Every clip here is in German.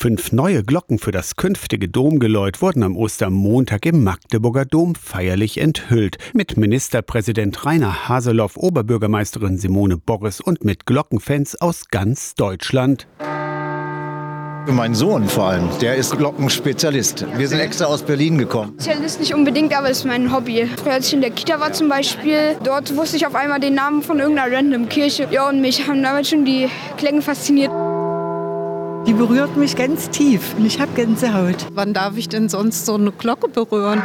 Fünf neue Glocken für das künftige Domgeläut wurden am Ostermontag im Magdeburger Dom feierlich enthüllt. Mit Ministerpräsident Rainer Haseloff, Oberbürgermeisterin Simone Boris und mit Glockenfans aus ganz Deutschland. Mein Sohn vor allem, der ist Glockenspezialist. Wir sind extra aus Berlin gekommen. Spezialist nicht unbedingt, aber das ist mein Hobby. Früher, als ich in der Kita war zum Beispiel, dort wusste ich auf einmal den Namen von irgendeiner random Kirche. Ja, und mich haben damals schon die Klänge fasziniert. Die berührt mich ganz tief und ich habe Gänsehaut. Wann darf ich denn sonst so eine Glocke berühren?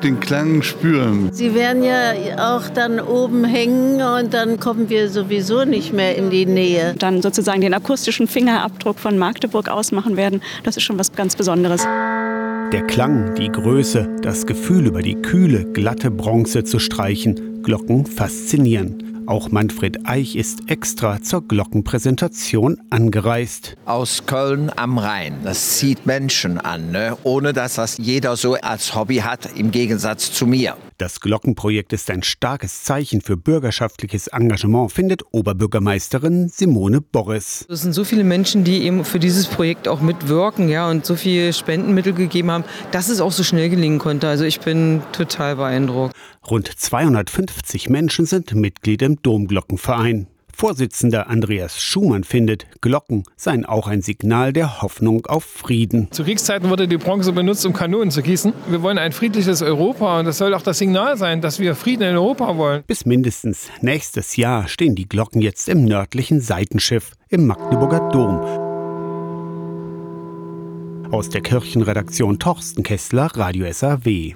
Den Klang spüren. Sie werden ja auch dann oben hängen und dann kommen wir sowieso nicht mehr in die Nähe. Dann sozusagen den akustischen Fingerabdruck von Magdeburg ausmachen werden, das ist schon was ganz Besonderes. Der Klang, die Größe, das Gefühl über die kühle, glatte Bronze zu streichen, Glocken faszinieren. Auch Manfred Eich ist extra zur Glockenpräsentation angereist. Aus Köln am Rhein. Das zieht Menschen an, ne? ohne dass das jeder so als Hobby hat, im Gegensatz zu mir. Das Glockenprojekt ist ein starkes Zeichen für bürgerschaftliches Engagement, findet Oberbürgermeisterin Simone Boris. Es sind so viele Menschen, die eben für dieses Projekt auch mitwirken ja, und so viele Spendenmittel gegeben haben, dass es auch so schnell gelingen konnte. Also ich bin total beeindruckt. Rund 250 Menschen sind Mitglied im Domglockenverein. Vorsitzender Andreas Schumann findet, Glocken seien auch ein Signal der Hoffnung auf Frieden. Zu Kriegszeiten wurde die Bronze benutzt, um Kanonen zu gießen. Wir wollen ein friedliches Europa und das soll auch das Signal sein, dass wir Frieden in Europa wollen. Bis mindestens nächstes Jahr stehen die Glocken jetzt im nördlichen Seitenschiff im Magdeburger Dom. Aus der Kirchenredaktion Torsten Kessler, Radio SAW.